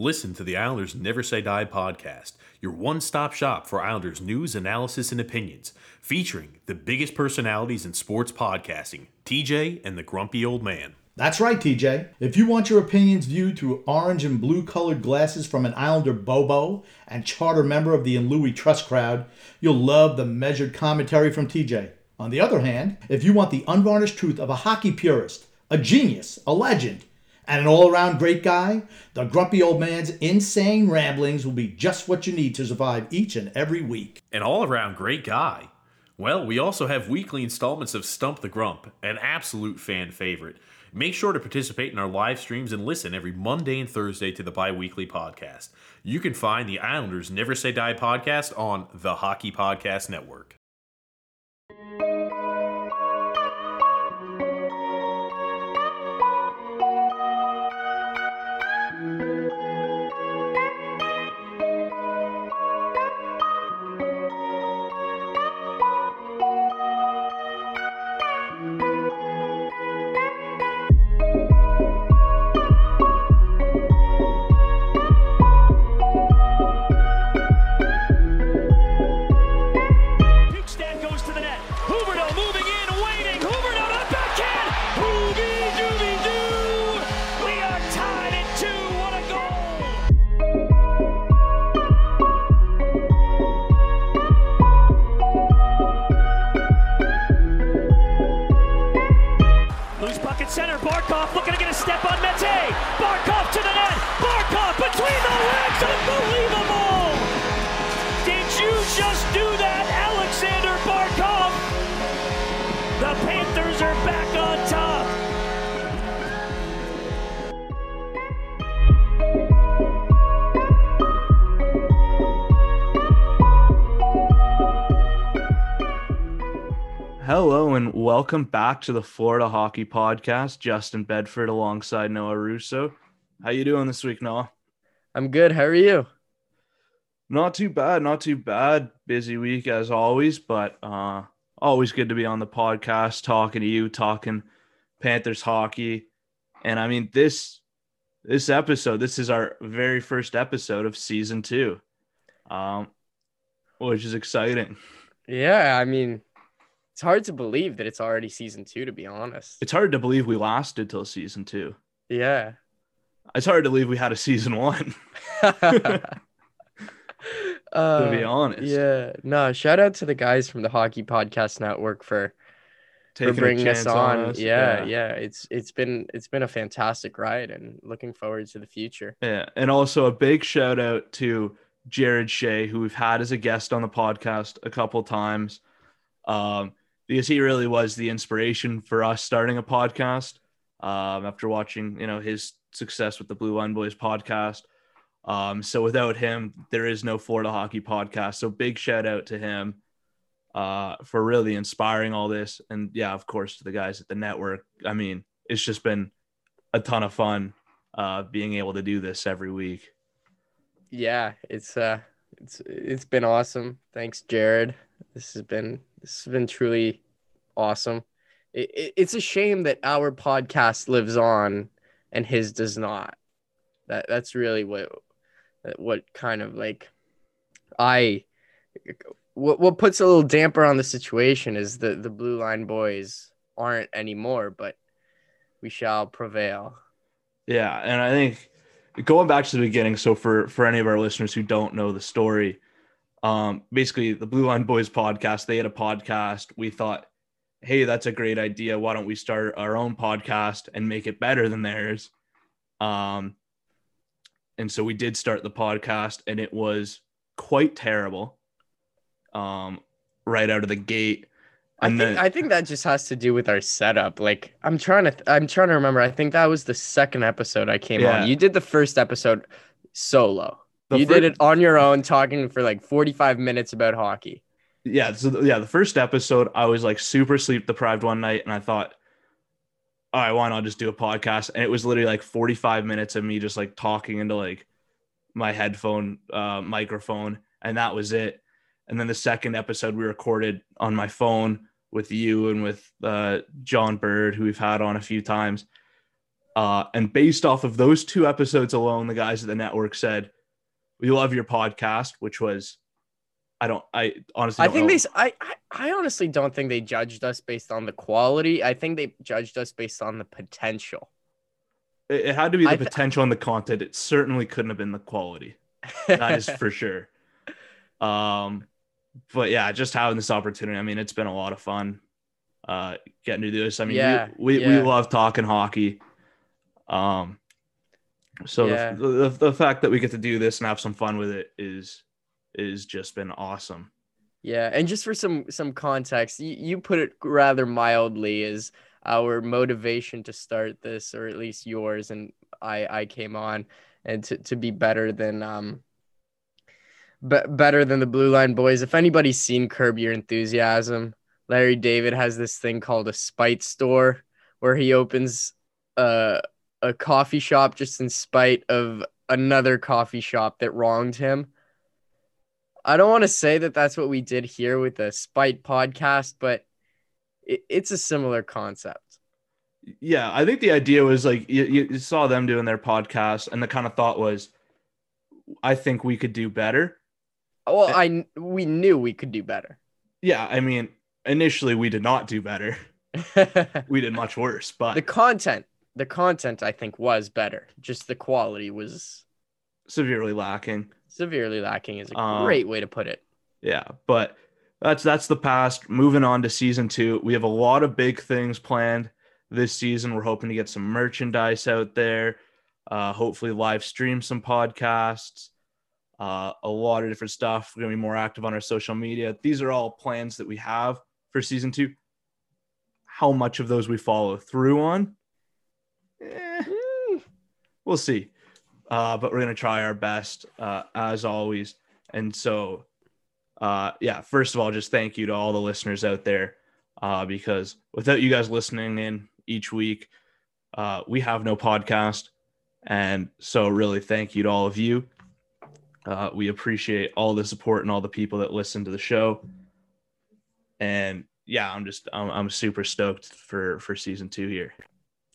Listen to the Islanders Never Say Die podcast, your one stop shop for Islanders news, analysis, and opinions, featuring the biggest personalities in sports podcasting, TJ and the Grumpy Old Man. That's right, TJ. If you want your opinions viewed through orange and blue colored glasses from an Islander Bobo and charter member of the Louis Trust crowd, you'll love the measured commentary from TJ. On the other hand, if you want the unvarnished truth of a hockey purist, a genius, a legend, and an all around great guy, the grumpy old man's insane ramblings will be just what you need to survive each and every week. An all around great guy. Well, we also have weekly installments of Stump the Grump, an absolute fan favorite. Make sure to participate in our live streams and listen every Monday and Thursday to the bi weekly podcast. You can find the Islanders Never Say Die podcast on the Hockey Podcast Network. Back to the Florida Hockey Podcast. Justin Bedford alongside Noah Russo. How you doing this week, Noah? I'm good. How are you? Not too bad, not too bad. Busy week as always, but uh always good to be on the podcast talking to you, talking Panthers hockey. And I mean this this episode, this is our very first episode of season 2. Um which is exciting. Yeah, I mean, it's hard to believe that it's already season two, to be honest. It's hard to believe we lasted till season 2. Yeah. It's hard to believe we had a season 1. Uh, to be honest. Yeah. No, shout out to the guys from the Hockey Podcast Network for Taking for bringing us chance on. us. Yeah, yeah, It's it's been it's been a fantastic ride and looking forward to the future. Yeah. And also a big shout out to Jared Shea, who we've had as a guest on the podcast a couple times. Um, because he really was the inspiration for us starting a podcast. Um, after watching, you know, his success with the Blue Line Boys podcast. Um, so without him, there is no Florida hockey podcast. So big shout out to him uh, for really inspiring all this. And yeah, of course, to the guys at the network. I mean, it's just been a ton of fun uh, being able to do this every week. Yeah, it's uh it's it's been awesome. Thanks, Jared. This has been this has been truly awesome. It, it, it's a shame that our podcast lives on and his does not. That that's really what what kind of like I what what puts a little damper on the situation is the the blue line boys aren't anymore, but we shall prevail. Yeah, and I think going back to the beginning. So for for any of our listeners who don't know the story, um, basically the Blue Line Boys podcast, they had a podcast. We thought, hey, that's a great idea. Why don't we start our own podcast and make it better than theirs? Um, and so we did start the podcast, and it was quite terrible. Um, right out of the gate. I And think then I think that just has to do with our setup. Like I'm trying to I'm trying to remember. I think that was the second episode I came Yeah. on. You did the first episode solo. You fir- did it on your own, talking for like 45 minutes about hockey. yeah so yeah the first episode i was like super sleep deprived one night and i thought all right why not just do a podcast? And it was literally like 45 minutes of me just like talking into like my headphone uh, microphone and that was it. And then the second episode we recorded on my phone with you and with uh, john bird who we've had on a few times. Uh, and based off of those two episodes alone, the guys at the network said, "We love your podcast," which was, I don't, I honestly, I don't think know. they. I, I I honestly don't think they judged us based on the quality. I think they judged us based on the potential. It, it had to be the th- potential and the content. It certainly couldn't have been the quality. That is for sure. Um, but yeah, just having this opportunity. I mean, it's been a lot of fun. Uh, getting to do this. I mean, Yeah, we we, yeah. we love talking hockey. Um, so Yeah. the, the the fact that we get to do this and have some fun with it is is just been awesome. Yeah, and just for some some context, you, you put it rather mildly as our motivation to start this, or at least yours, and I I came on and to, to be better than um be- better than the Blue Line Boys. If anybody's seen Curb Your Enthusiasm, Larry David has this thing called a spite store where he opens a a coffee shop just in spite of another coffee shop that wronged him. I don't want to say that that's what we did here with the Spite podcast, but it, it's a similar concept. Yeah, I think the idea was like you, you saw them doing their podcast, and the kind of thought was, I think we could do better. Well, eh. I we knew we could do better. Yeah, I mean, initially we did not do better. We did much worse, but the content, the content, I think was better. Just the quality was severely lacking. severely lacking. Is a Um, great way to put it. Yeah, but that's that's the past. Moving on to season two, we have a lot of big things planned this season. We're hoping to get some merchandise out there. Uh, hopefully, live stream some podcasts. Uh, a lot of different stuff. We're gonna be more active on our social media. These are all plans that we have for season two. How much of those we follow through on? Eh, Mm, we'll see. Uh, but we're gonna try our best uh, as always. And so, uh, yeah, first of all, just thank you to all the listeners out there uh, because without you guys listening in each week, uh, we have no podcast. And so, really, thank you to all of you. Uh, we appreciate all the support and all the people that listen to the show. And yeah, I'm just I'm, I'm super stoked for for season two here.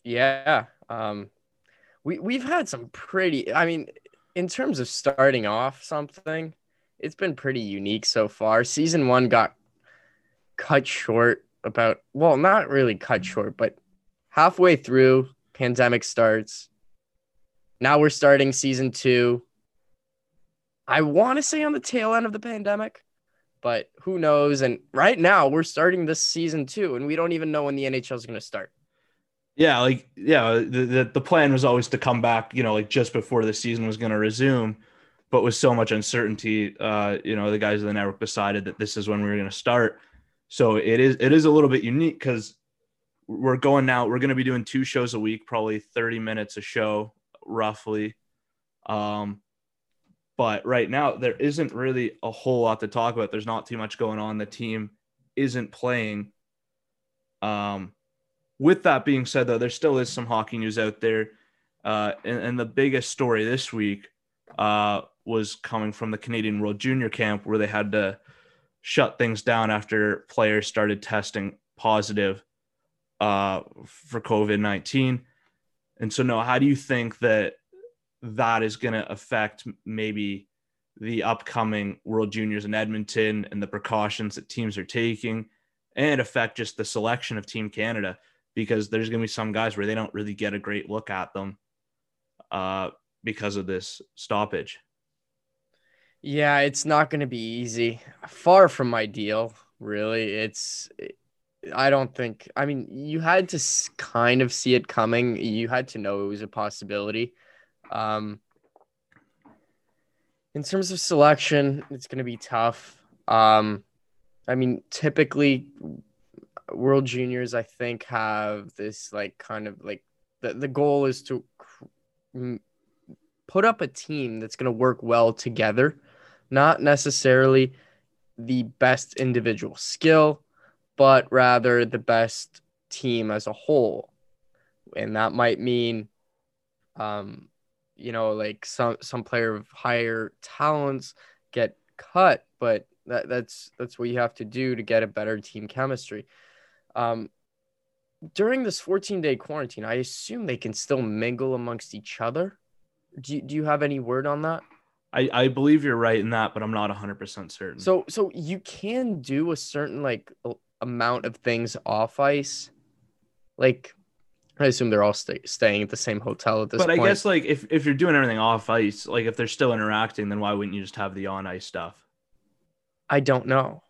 Yeah. Um, we we've had some pretty. I mean, in terms of starting off something, it's been pretty unique so far. Season one got cut short about well, not really cut short, but halfway through, pandemic starts. Now we're starting season two. I want to say on the tail end of the pandemic, but who knows? And right now we're starting this season two, and we don't even know when the NHL is going to start. Yeah, like yeah, the, the plan was always to come back, you know, like just before the season was going to resume, but with so much uncertainty, uh, you know, the guys of the network decided that this is when we were going to start. So it is it is a little bit unique because we're going now. We're going to be doing two shows a week, probably thirty minutes a show, roughly. Um, but right now there isn't really a whole lot to talk about. There's not too much going on. The team isn't playing. Um, with that being said, though, there still is some hockey news out there. Uh, and, and the biggest story this week uh, was coming from the Canadian World Junior Camp, where they had to shut things down after players started testing positive uh, for COVID 19. And so, no, how do you think that that is going to affect maybe the upcoming World Juniors in Edmonton and the precautions that teams are taking and affect just the selection of Team Canada? Because there's going to be some guys where they don't really get a great look at them uh, because of this stoppage. Yeah, it's not going to be easy. Far from ideal, really. It's I don't think I mean, you had to kind of see it coming. You had to know it was a possibility. Um in terms of selection, it's going to be tough. Um I mean, typically World Juniors I think have this like kind of like the the goal is to cr- put up a team that's going to work well together not necessarily the best individual skill, but rather the best team as a whole. And that might mean, um, you know, like some some player of higher talents get cut, but that, that's that's what you have to do to get a better team chemistry. Um, during this 14 day quarantine, I assume they can still mingle amongst each other. Do you, do you have any word on that? I, I believe you're right in that, but I'm not 100% certain. So so you can do a certain like amount of things off ice. Like I assume they're all stay, staying at the same hotel at this but I guess like if, if you're doing everything off ice, like if they're still interacting, then why wouldn't you just have the on ice stuff? I don't know.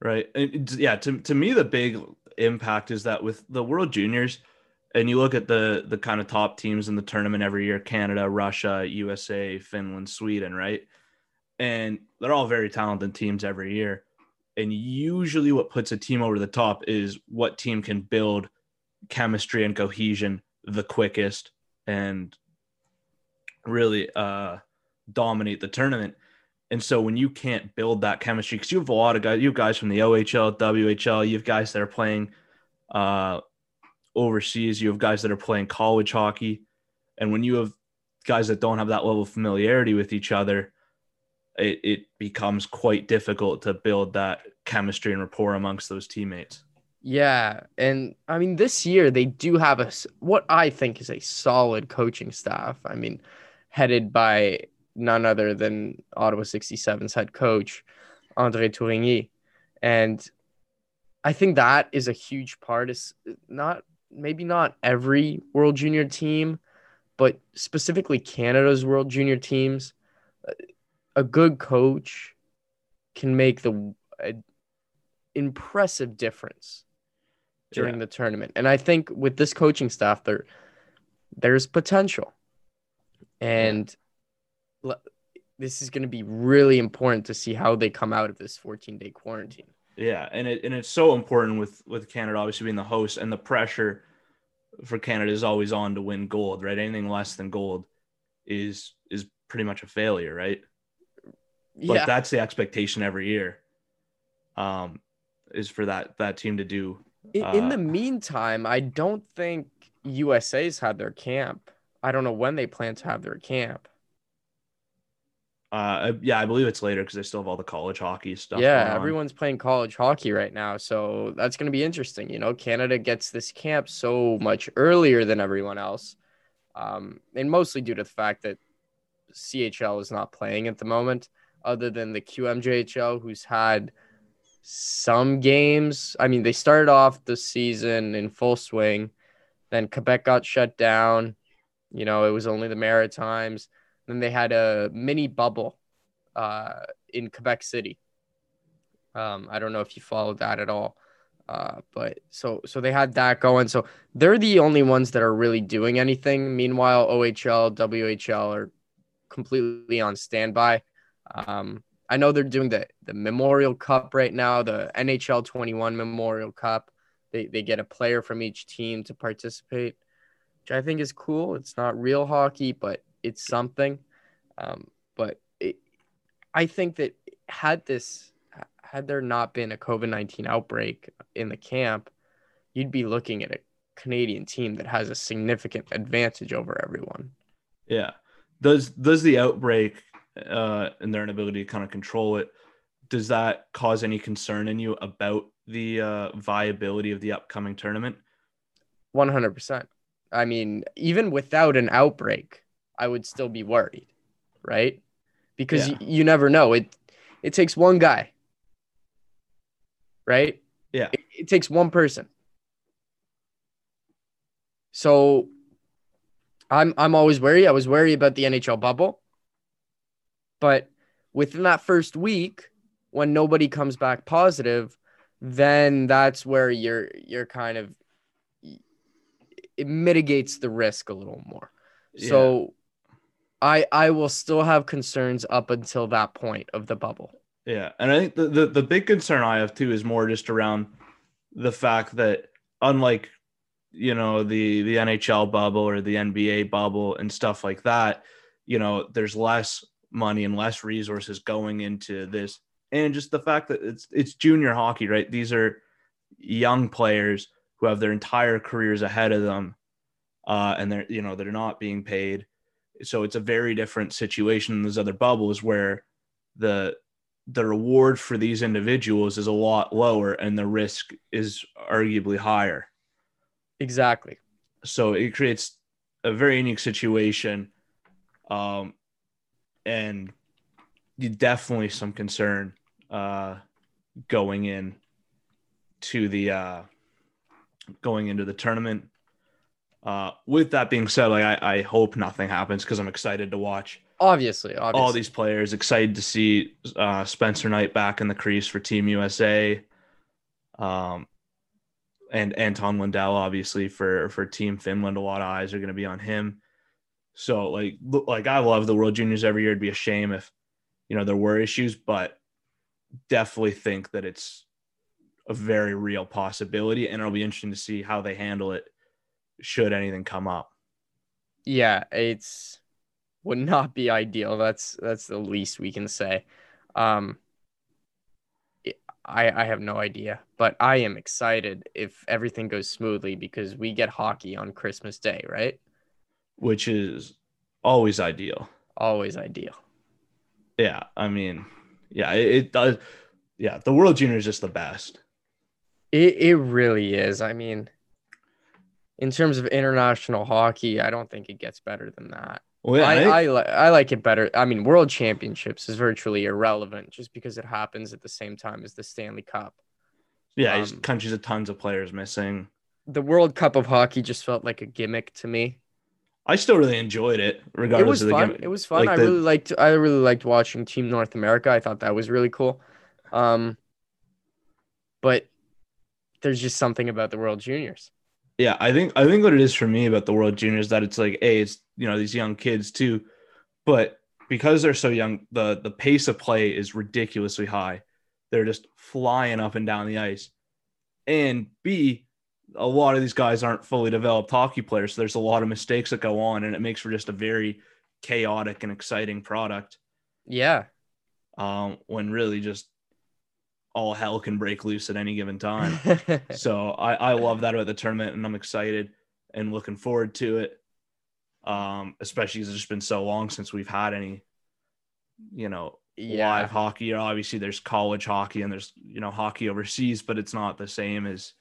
Right. And yeah, to, to me the big impact is that with the World Juniors, and you look at the the kind of top teams in the tournament every year, Canada, Russia, USA, Finland, Sweden, right? And they're all very talented teams every year. And usually what puts a team over the top is what team can build chemistry and cohesion the quickest and really uh dominate the tournament. And so when you can't build that chemistry, because you have a lot of guys, you have guys from the OHL, WHL, you have guys that are playing uh, overseas, you have guys that are playing college hockey. And when you have guys that don't have that level of familiarity with each other, it, it becomes quite difficult to build that chemistry and rapport amongst those teammates. Yeah, and I mean this year they do have a, what I think is a solid coaching staff. I mean, headed by none other than Ottawa 67's head coach Andre Tourigny, and I think that is a huge part. Is not maybe not every World Junior team, but specifically Canada's World Junior teams. A good coach can make the a impressive difference during Yeah. the tournament. And I think with this coaching staff, there there's potential. And le- this is going to be really important to see how they come out of this 14 day quarantine. Yeah, and it and it's so important with with Canada obviously being the host and the pressure for Canada is always on to win gold, right? Anything less than gold is is pretty much a failure, right? But yeah, that's the expectation every year. Um, is for that that team to do. in, in uh, the meantime, I don't think USA's had their camp. I don't know when they plan to have their camp. Uh, yeah, I believe it's later because they still have all the college hockey stuff. yeah, going on. everyone's playing college hockey right now, so that's going to be interesting. You know, Canada gets this camp so much earlier than everyone else, um, and mostly due to the fact that CHL is not playing at the moment, other than the QMJHL, who's had some games. I mean, they started off the season in full swing, then Quebec got shut down. You know, it was only the Maritimes. Then they had a mini bubble uh, in Quebec City. Um, I don't know if you followed that at all. Uh, but so so they had that going. So they're the only ones that are really doing anything. Meanwhile, OHL, WHL are completely on standby. Um, I know they're doing the the Memorial Cup right now, the NHL 21 Memorial Cup. They they get a player from each team to participate, which I think is cool. It's not real hockey, but it's something. Um, but it, I think that had this had there not been a COVID 19 outbreak in the camp, you'd be looking at a Canadian team that has a significant advantage over everyone. Yeah. Does does the outbreak uh, and their inability to kind of control it does that cause any concern in you about the uh, viability of the upcoming tournament? 100%. I mean, even without an outbreak, I would still be worried, right? Because Yeah. you, you never know. It it takes one guy. Right? Yeah. It, it takes one person. So I'm I'm always worried. I was worried about the NHL bubble. But within that first week, when nobody comes back positive, then that's where you're you're kind of it mitigates the risk a little more. So I I will still have concerns up until that point of the bubble. Yeah, and I think the, the the big concern I have too is more just around the fact that unlike you know the the NHL bubble or the NBA bubble and stuff like that, you know, there's less money and less resources going into this, and just the fact that it's it's junior hockey, right? These are young players who have their entire careers ahead of them, uh, and they're you know they're not being paid, so it's a very different situation than those other bubbles where the the reward for these individuals is a lot lower and the risk is arguably higher. Exactly. So it creates a very unique situation. Um, and you definitely some concern uh, going in to the uh, going into the tournament. Uh, with that being said, like I, I hope nothing happens because I'm excited to watch Obviously, obviously. all these players. Excited to see uh, Spencer Knight back in the crease for Team USA. Um, and Anton Lundell, obviously for for Team Finland, a lot of eyes are going to be on him. So like like I love the World Juniors every year. It'd be a shame if you know there were issues, but definitely think that it's a very real possibility, and it'll be interesting to see how they handle it should anything come up. yeah, it's would not be ideal. That's that's the least we can say. Um, I I have no idea, but I am excited if everything goes smoothly because we get hockey on Christmas Day, right? which is always ideal. Always ideal. Yeah, I mean, yeah, it, it does. Yeah, the World Junior is just the best. It it really is. I mean, in terms of international hockey, I don't think it gets better than that. Well, yeah, I, I- I, li- I like it better. I mean, World Championships is virtually irrelevant just because it happens at the same time as the Stanley Cup. yeah, um, countries have tons of players missing. The World Cup of hockey just felt like a gimmick to me. I still really enjoyed it, It regardless was of the fun. game. It was fun. Like I the- really liked. I really liked watching Team North America. I thought that was really cool. Um, but there's just something about the World Juniors. Yeah, I think I think what it is for me about the World Juniors that it's like, hey, it's you know these young kids too, but because they're so young, the the pace of play is ridiculously high. They're just flying up and down the ice, and B, a lot of these guys aren't fully developed hockey players. So there's a lot of mistakes that go on, and it makes for just a very chaotic and exciting product. Yeah, Um, when really just all hell can break loose at any given time. so I, I love that about the tournament and I'm excited and looking forward to it. Um, especially because it's just been so long since we've had any, you know, yeah. live hockey. Obviously, there's college hockey and there's you know hockey overseas, but it's not the same as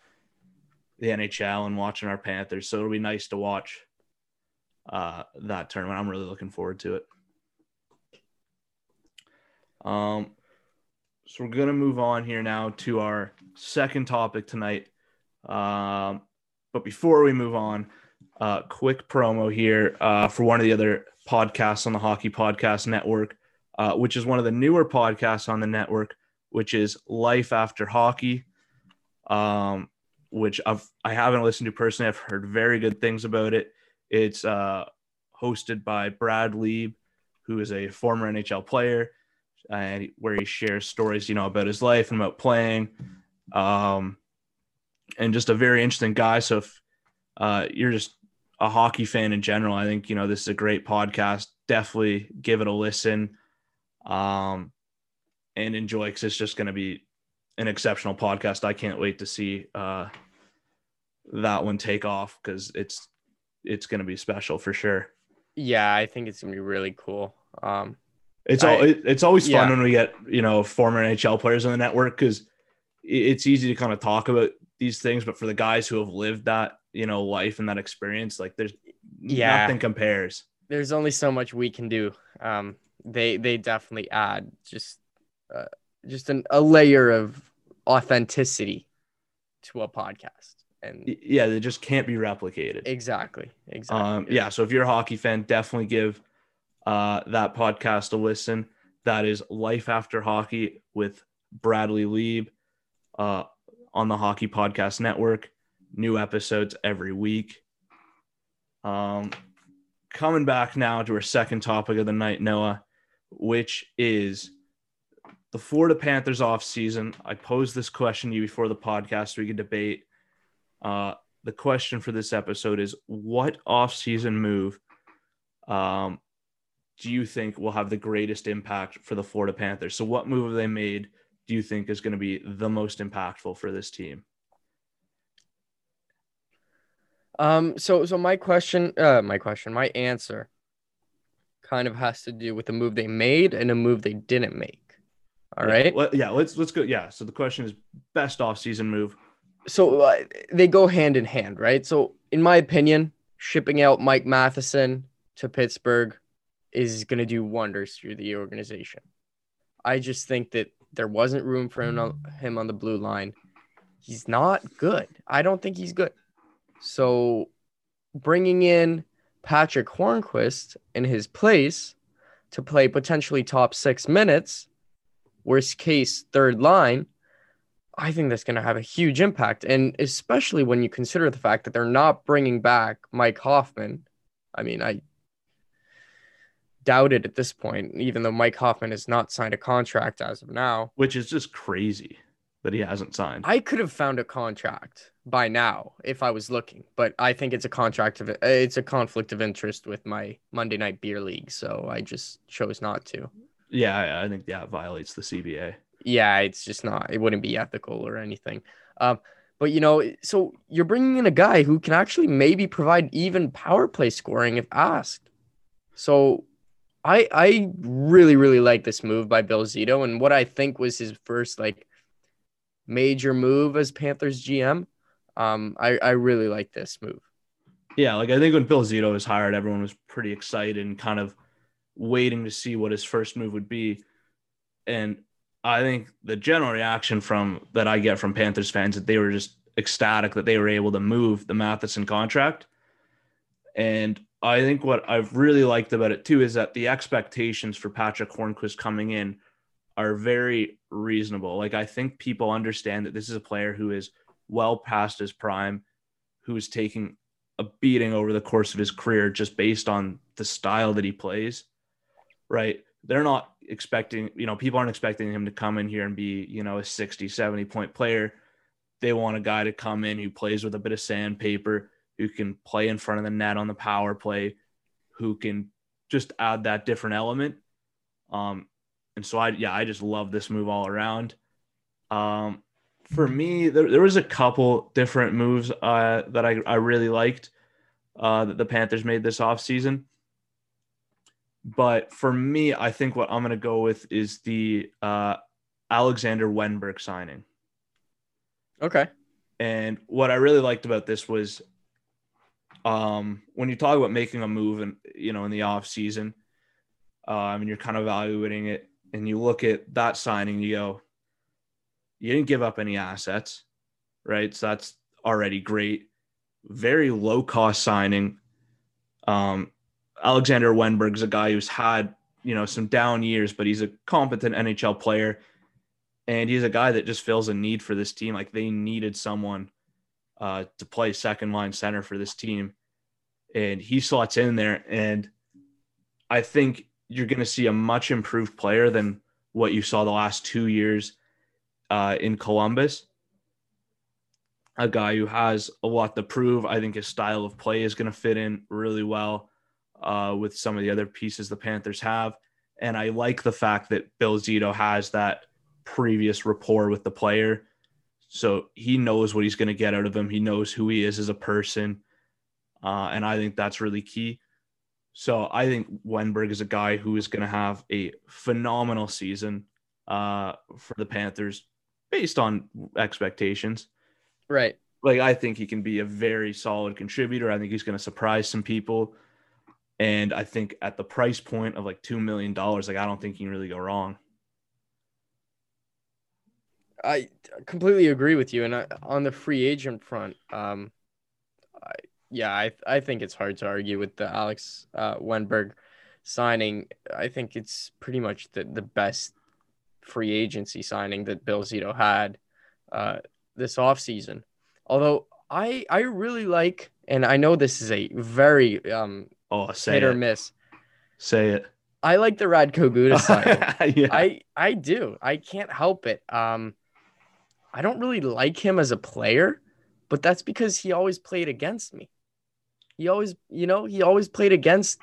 the NHL and watching our Panthers. So it'll be nice to watch uh, that tournament. I'm really looking forward to it. Um, so we're gonna move on here now to our second topic tonight. Um, but before we move on, uh, quick promo here uh, for one of the other podcasts on the Hockey Podcast Network, uh, which is one of the newer podcasts on the network, which is Life After Hockey, um, which I've I haven't listened to personally. I've heard very good things about it. It's uh, hosted by Brad Lieb, who is a former NHL player, where he shares stories, you know, about his life and about playing, um, and just a very interesting guy. So if uh, you're just a hockey fan in general, I think you know this is a great podcast. Definitely give it a listen, um, and enjoy because it's just going to be an exceptional podcast. I can't wait to see uh, that one take off because it's it's going to be special for sure. yeah, I think it's gonna be really cool. Um, It's all it, it's always fun yeah. when we get you know former NHL players on the network because it's easy to kind of talk about these things, but for the guys who have lived that you know life and that experience, like there's Yeah. nothing compares. there's only so much we can do. Um, they they definitely add just uh, just an, a layer of authenticity to a podcast, and Yeah, they just can't be replicated. exactly, exactly. Um, yeah, so if you're a hockey fan, definitely give uh, that podcast a listen. That is Life After Hockey with Bradley Lieb uh, on the Hockey Podcast Network. New episodes every week. Um, coming back now to our second topic of the night, Noah, which is the Florida Panthers off season. I posed this question to you before the podcast so we could debate. Uh, the question for this episode is what off-season move um, do you think will have the greatest impact for the Florida Panthers? So what move have they made do you think is going to be the most impactful for this team? Um, so so my question, uh, my question, my answer, kind of has to do with the move they made and a move they didn't make. All yeah, right. let- yeah, let's let's go. Yeah. So the question is best off-season move so uh, they go hand in hand, right? So, in my opinion, shipping out Mike Matheson to Pittsburgh is going to do wonders through the organization. I just think that there wasn't room for him on, him on the blue line. He's not good. I don't think he's good. So, bringing in Patrick Hornqvist in his place to play potentially top six minutes, worst case, third line I think that's going to have a huge impact. And especially when you consider the fact that they're not bringing back Mike Hoffman. I mean, I doubt it at this point, even though Mike Hoffman has not signed a contract as of now. Which is just crazy that he hasn't signed. I could have found a contract by now if I was looking, but I think it's a contract of it's a conflict of interest with my Monday Night Beer League, so I just chose not to. Yeah, I think yeah, it violates the CBA yeah, it's just not, it wouldn't be ethical or anything. Um, but you know, so you're bringing in a guy who can actually maybe provide even power play scoring if asked. So I I really really like this move by Bill Zito and what I think was his first like major move as Panthers GM. Um, I I really like this move. Yeah, like I think when Bill Zito was hired, everyone was pretty excited and kind of waiting to see what his first move would be. And I think the general reaction from that I get from Panthers fans that they were just ecstatic that they were able to move the Matheson contract. And I think what I've really liked about it too is that the expectations for Patrick Hornqvist coming in are very reasonable. Like I think people understand that this is a player who is well past his prime, who is taking a beating over the course of his career just based on the style that he plays. Right. They're not expecting, you know, people aren't expecting him to come in here and be, you know, a 60, 70 point player. They want a guy to come in who plays with a bit of sandpaper, who can play in front of the net on the power play, who can just add that different element. Um, and so I, yeah, I just love this move all around. Um, for me, there, there was a couple different moves uh, that I, I really liked uh, that the Panthers made this offseason. But for me, I think what I'm going to go with is the uh, Alexander Wennberg signing. Okay. And what I really liked about this was um, when you talk about making a move and you know in the off season, um, and you're kind of evaluating it, and you look at that signing, you go, you didn't give up any assets, right? So that's already great. Very low cost signing. Um, Alexander Wennberg is a guy who's had, you know, some down years, but he's a competent NHL player. And he's a guy that just fills a need for this team. Like they needed someone uh, to play second line center for this team. And he slots in there. And I think you're going to see a much improved player than what you saw the last two years uh, in Columbus. A guy who has a lot to prove. I think his style of play is going to fit in really well uh, with some of the other pieces the Panthers have. And I like the fact that Bill Zito has that previous rapport with the player. So he knows what he's going to get out of him. He knows who he is as a person. Uh, and I think that's really key. So I think Wennberg is a guy who is going to have a phenomenal season uh, for the Panthers based on expectations. Right. Like I think he can be a very solid contributor. I think he's going to surprise some people. And I think at the price point of like $2 million, like I don't think you can really go wrong. I completely agree with you. And I, on the free agent front, um, I, yeah, I, I think it's hard to argue with the Alex uh, Wennberg signing. I think it's pretty much the, the best free agency signing that Bill Zito had uh, this offseason. Although I I really like, and I know this is a very um, Oh, say hit it. or miss. Say it. I like the Radko Gudas signing. yeah. I I do. I can't help it. Um, I don't really like him as a player, but that's because he always played against me. He always, you know, he always played against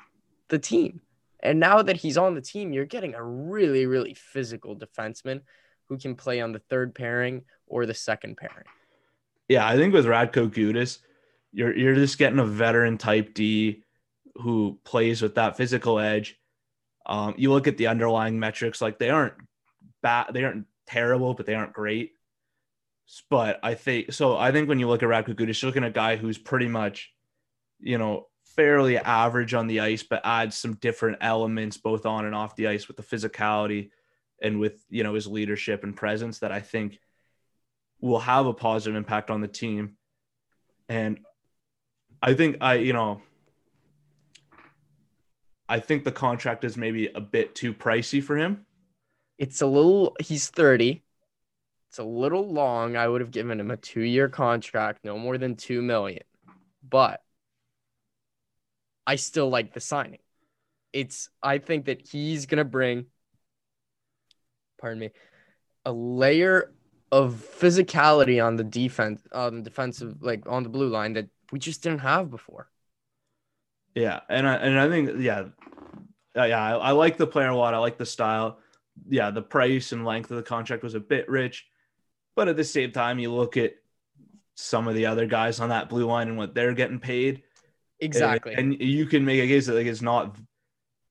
the team. And now that he's on the team, you're getting a really, really physical defenseman who can play on the third pairing or the second pairing. yeah, I think with Radko Gudas, you're you're just getting a veteran type D who plays with that physical edge. Um, you look at the underlying metrics, like they aren't bad, they aren't terrible, but they aren't great. But I think so. I think when you look at Radko Gudas, you're looking at a guy who's pretty much, you know, fairly average on the ice, but adds some different elements both on and off the ice with the physicality and with you know his leadership and presence that I think will have a positive impact on the team. And I think I, you know, I think the contract is maybe a bit too pricey for him. It's a little. He's thirty. It's a little long. I would have given him a two-year contract, no more than two million. But I still like the signing. It's. I think that he's gonna bring. Pardon me, a layer of physicality on the defense, on the defensive, like on the blue line that we just didn't have before. Yeah, and I and I think yeah, uh, yeah, I, I like the player a lot. I like the style. Yeah, the price and length of the contract was a bit rich, but at the same time, you look at some of the other guys on that blue line and what they're getting paid. Exactly, and, and you can make a case that like it's not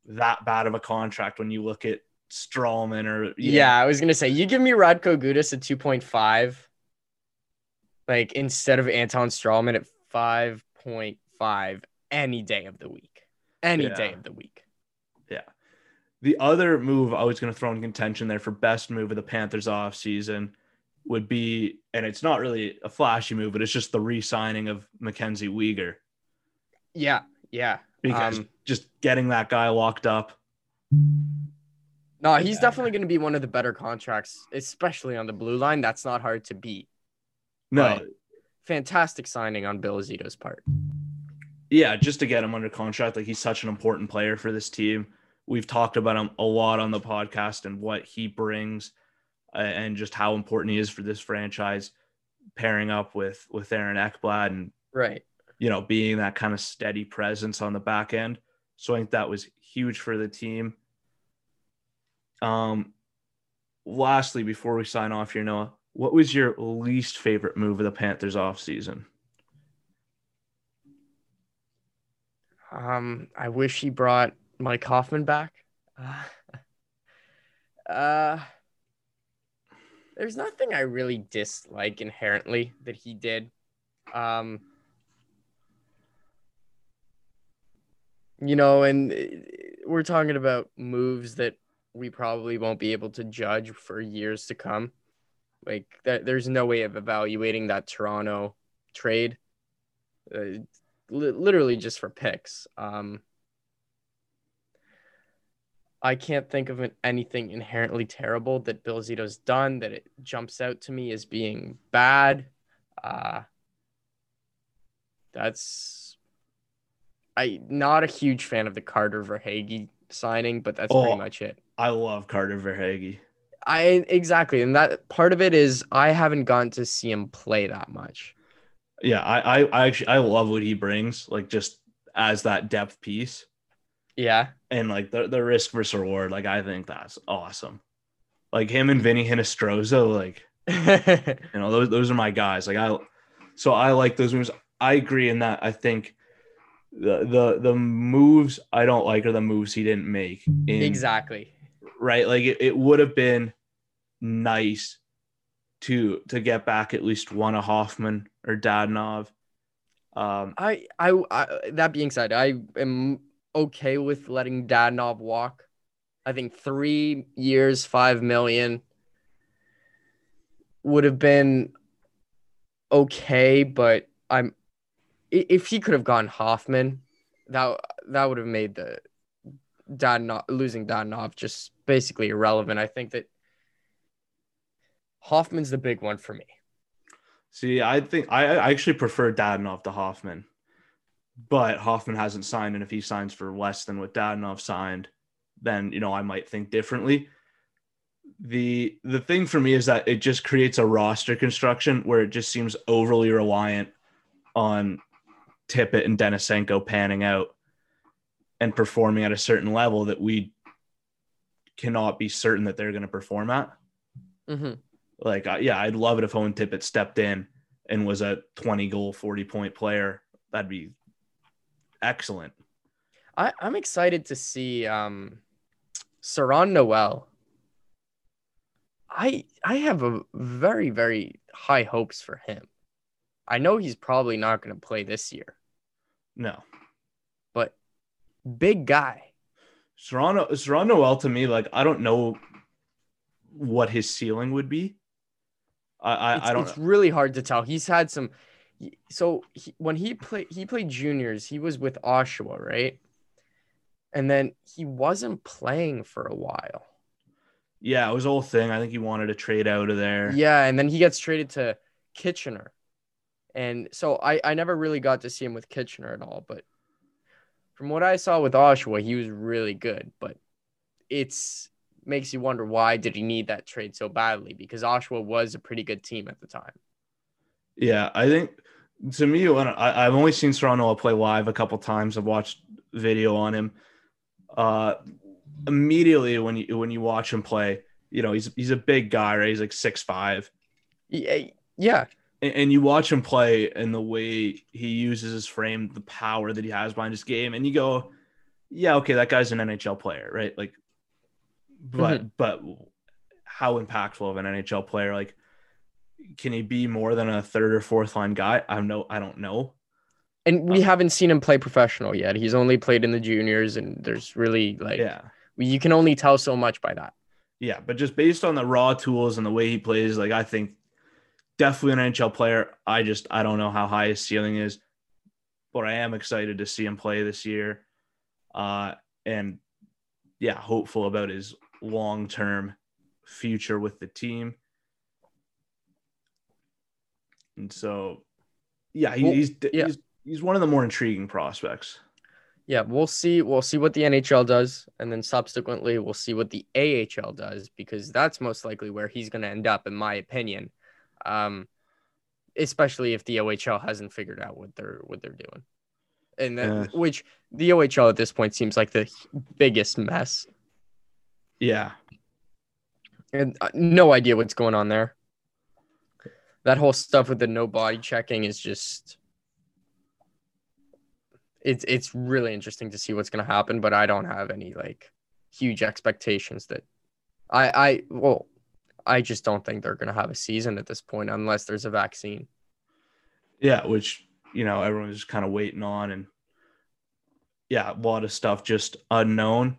that bad of a contract when you look at Stralman or yeah, I was gonna say you give me Radko Gudas at two point five, like instead of Anton Stralman at five point five any day of the week, any Yeah. day of the week. Yeah. The other move I was going to throw in contention there for best move of the Panthers off season would be, and it's not really a flashy move, but it's just the re-signing of Mackenzie Weegar Yeah, yeah. because Um, just getting that guy locked up. No, he's definitely going to be one of the better contracts, especially on the blue line. That's not hard to beat. No, Right. Fantastic signing on Bill Zito's part. yeah, just to get him under contract, like he's such an important player for this team. We've talked about him a lot on the podcast and what he brings, uh, and just how important he is for this franchise. Pairing up with with Aaron Ekblad and Right. You know, being that kind of steady presence on the back end. So I think that was huge for the team. Um, lastly, before we sign off here, Noah, what was your least favorite move of the Panthers offseason? Um, I wish he brought Mike Hoffman back. Uh, there's nothing I really dislike inherently that he did. Um, you know, and uh, we're talking about moves that we probably won't be able to judge for years to come. Like that, there's no way of evaluating that Toronto trade. Uh, li- literally just for picks. Um, I can't think of an- anything inherently terrible that Bill Zito's done that it jumps out to me as being bad. Uh, that's I not a huge fan of the Carter Verhaeghe signing, but that's Oh. pretty much it. I love Carter Verhaeghe. I exactly, and that part of it is I haven't gotten to see him play that much. Yeah, I, I, I actually I love what he brings, like just as that depth piece Yeah, and like the, the risk versus reward. Like I think that's awesome. Like him and Vinny Hinostroza, like You know, those those are my guys. Like I, so I like those moves. I agree in that. I think the the the moves I don't like are the moves he didn't make. In, exactly. Right. Like it, it would have been nice to to get back at least one of Hoffman or Dadonov. Um, I, I, I, that being said, I am okay with letting Dadonov walk. I think three years, five million would have been okay, but I'm if he could have gone Hoffman, that that would have made the Dadonov losing Dadonov just basically irrelevant. I think that Hoffman's the big one for me. see, I think I, I actually prefer Dadonov to Hoffman, but Hoffman hasn't signed, and if he signs for less than what Dadonov signed, then you know I might think differently. The the thing for me is that it just creates a roster construction where it just seems overly reliant on Tippett and Denisenko panning out and performing at a certain level that we cannot be certain that they're going to perform at. Mm-hmm. Like, yeah, I'd love it if Owen Tippett stepped in and was a 20 goal, 40 point player. That'd be excellent. I, I'm excited to see um Serron Noel. I I have a very very high hopes for him. I know he's probably not going to play this year, No. but big guy. Serron Serron Noel to me, like I don't know what his ceiling would be. I I, It's, I don't it's really hard to tell. He's had some. So he, when he played, he played juniors. He was with Oshawa, right? And then he wasn't playing for a while. yeah, it was a whole thing. I think he wanted to trade out of there. Yeah, and then he gets traded to Kitchener. And so I, I never really got to see him with Kitchener at all, but from what I saw with Oshawa, he was really good. But it's makes you wonder why did he need that trade so badly? Because Oshawa was a pretty good team at the time. Yeah, I think to me, when I, I've only seen Serron Noel play live a couple times, I've watched video on him. Uh, immediately when you when you watch him play, you know he's he's a big guy, right? He's like six five, Yeah, yeah, and, and you watch him play and the way he uses his frame, the power that he has behind his game, and you go, yeah, okay, that guy's an NHL player, right? Like, but but how impactful of an NHL player? Like, can he be more than a third or fourth line guy? I don't know. I don't know. And we Uh, haven't seen him play professional yet. He's only played in the juniors, and there's really like yeah. you can only tell so much by that. Yeah, but just based on the raw tools and the way he plays, like I think definitely an NHL player. I just I don't know how high his ceiling is, but I am excited to see him play this year. Uh and yeah, hopeful about his long-term future with the team. And so yeah, he, Well, he's, yeah. he's he's one of the more intriguing prospects. Yeah, we'll see. We'll see what the NHL does, and then subsequently we'll see what the AHL does because that's most likely where he's going to end up, in my opinion. Um, especially if the OHL hasn't figured out what they're what they're doing, and then, Yeah. which the OHL at this point seems like the biggest mess, Yeah. and uh, no idea what's going on there. That whole stuff with the no body checking is just. It's it's really interesting to see what's gonna happen, but I don't have any like huge expectations that I I well I just don't think they're gonna have a season at this point unless there's a vaccine. Yeah, which you know everyone's just kind of waiting on, and yeah, a lot of stuff just unknown.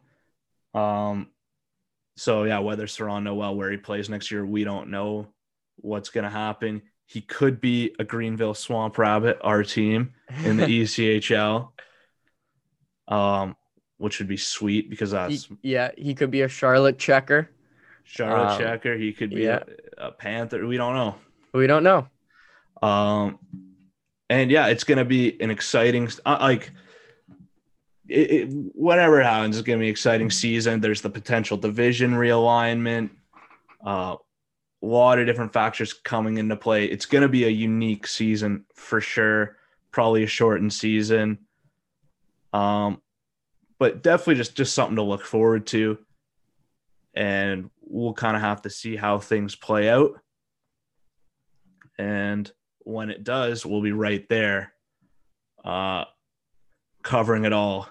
Um, so yeah, whether Serron Noel well where he plays next year, we don't know what's gonna happen. He could be a Greenville Swamp Rabbit, our team in the ECHL, um, which would be sweet because He- that's yeah, he could be a Charlotte checker. Charlotte um, Checker. He could be yeah. a, a Panther. We don't know. We don't know. Um, and yeah, it's gonna be an exciting uh, like it, it, whatever happens, it's gonna be an exciting season. There's the potential division realignment, uh, a lot of different factors coming into play. It's gonna be a unique season for sure. Probably a shortened season, um, but definitely just just something to look forward to. And we'll kind of have to see how things play out. And when it does, we'll be right there, uh, covering it all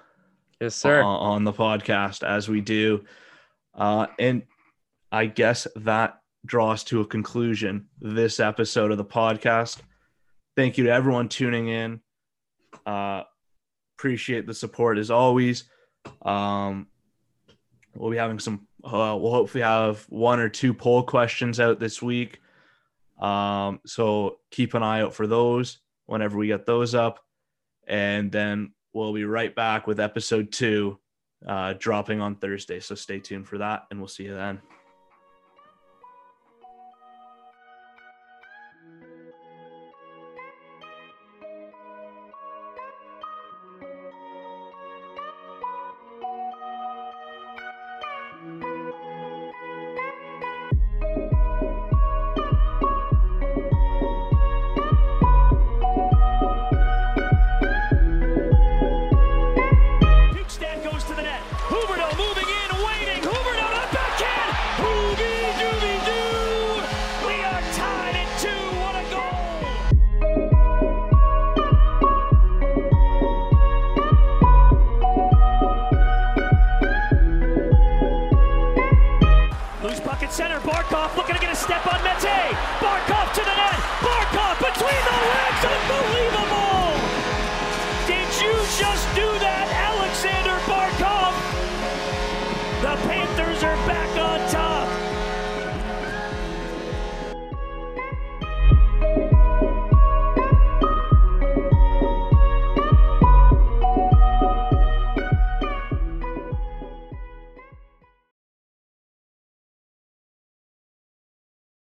Yes, sir. on, on the podcast as we do. Uh, and I guess that draws to a conclusion this episode of the podcast. Thank you to everyone tuning in. Uh, appreciate the support as always. Um, we'll be having some, uh, we'll hopefully have one or two poll questions out this week. Um, so keep an eye out for those whenever we get those up. And then we'll be right back with episode two uh, dropping on Thursday. So stay tuned for that, and we'll see you then. Looking to get a step on Mete. Barkov to the net. Barkov between the legs. Unbelievable.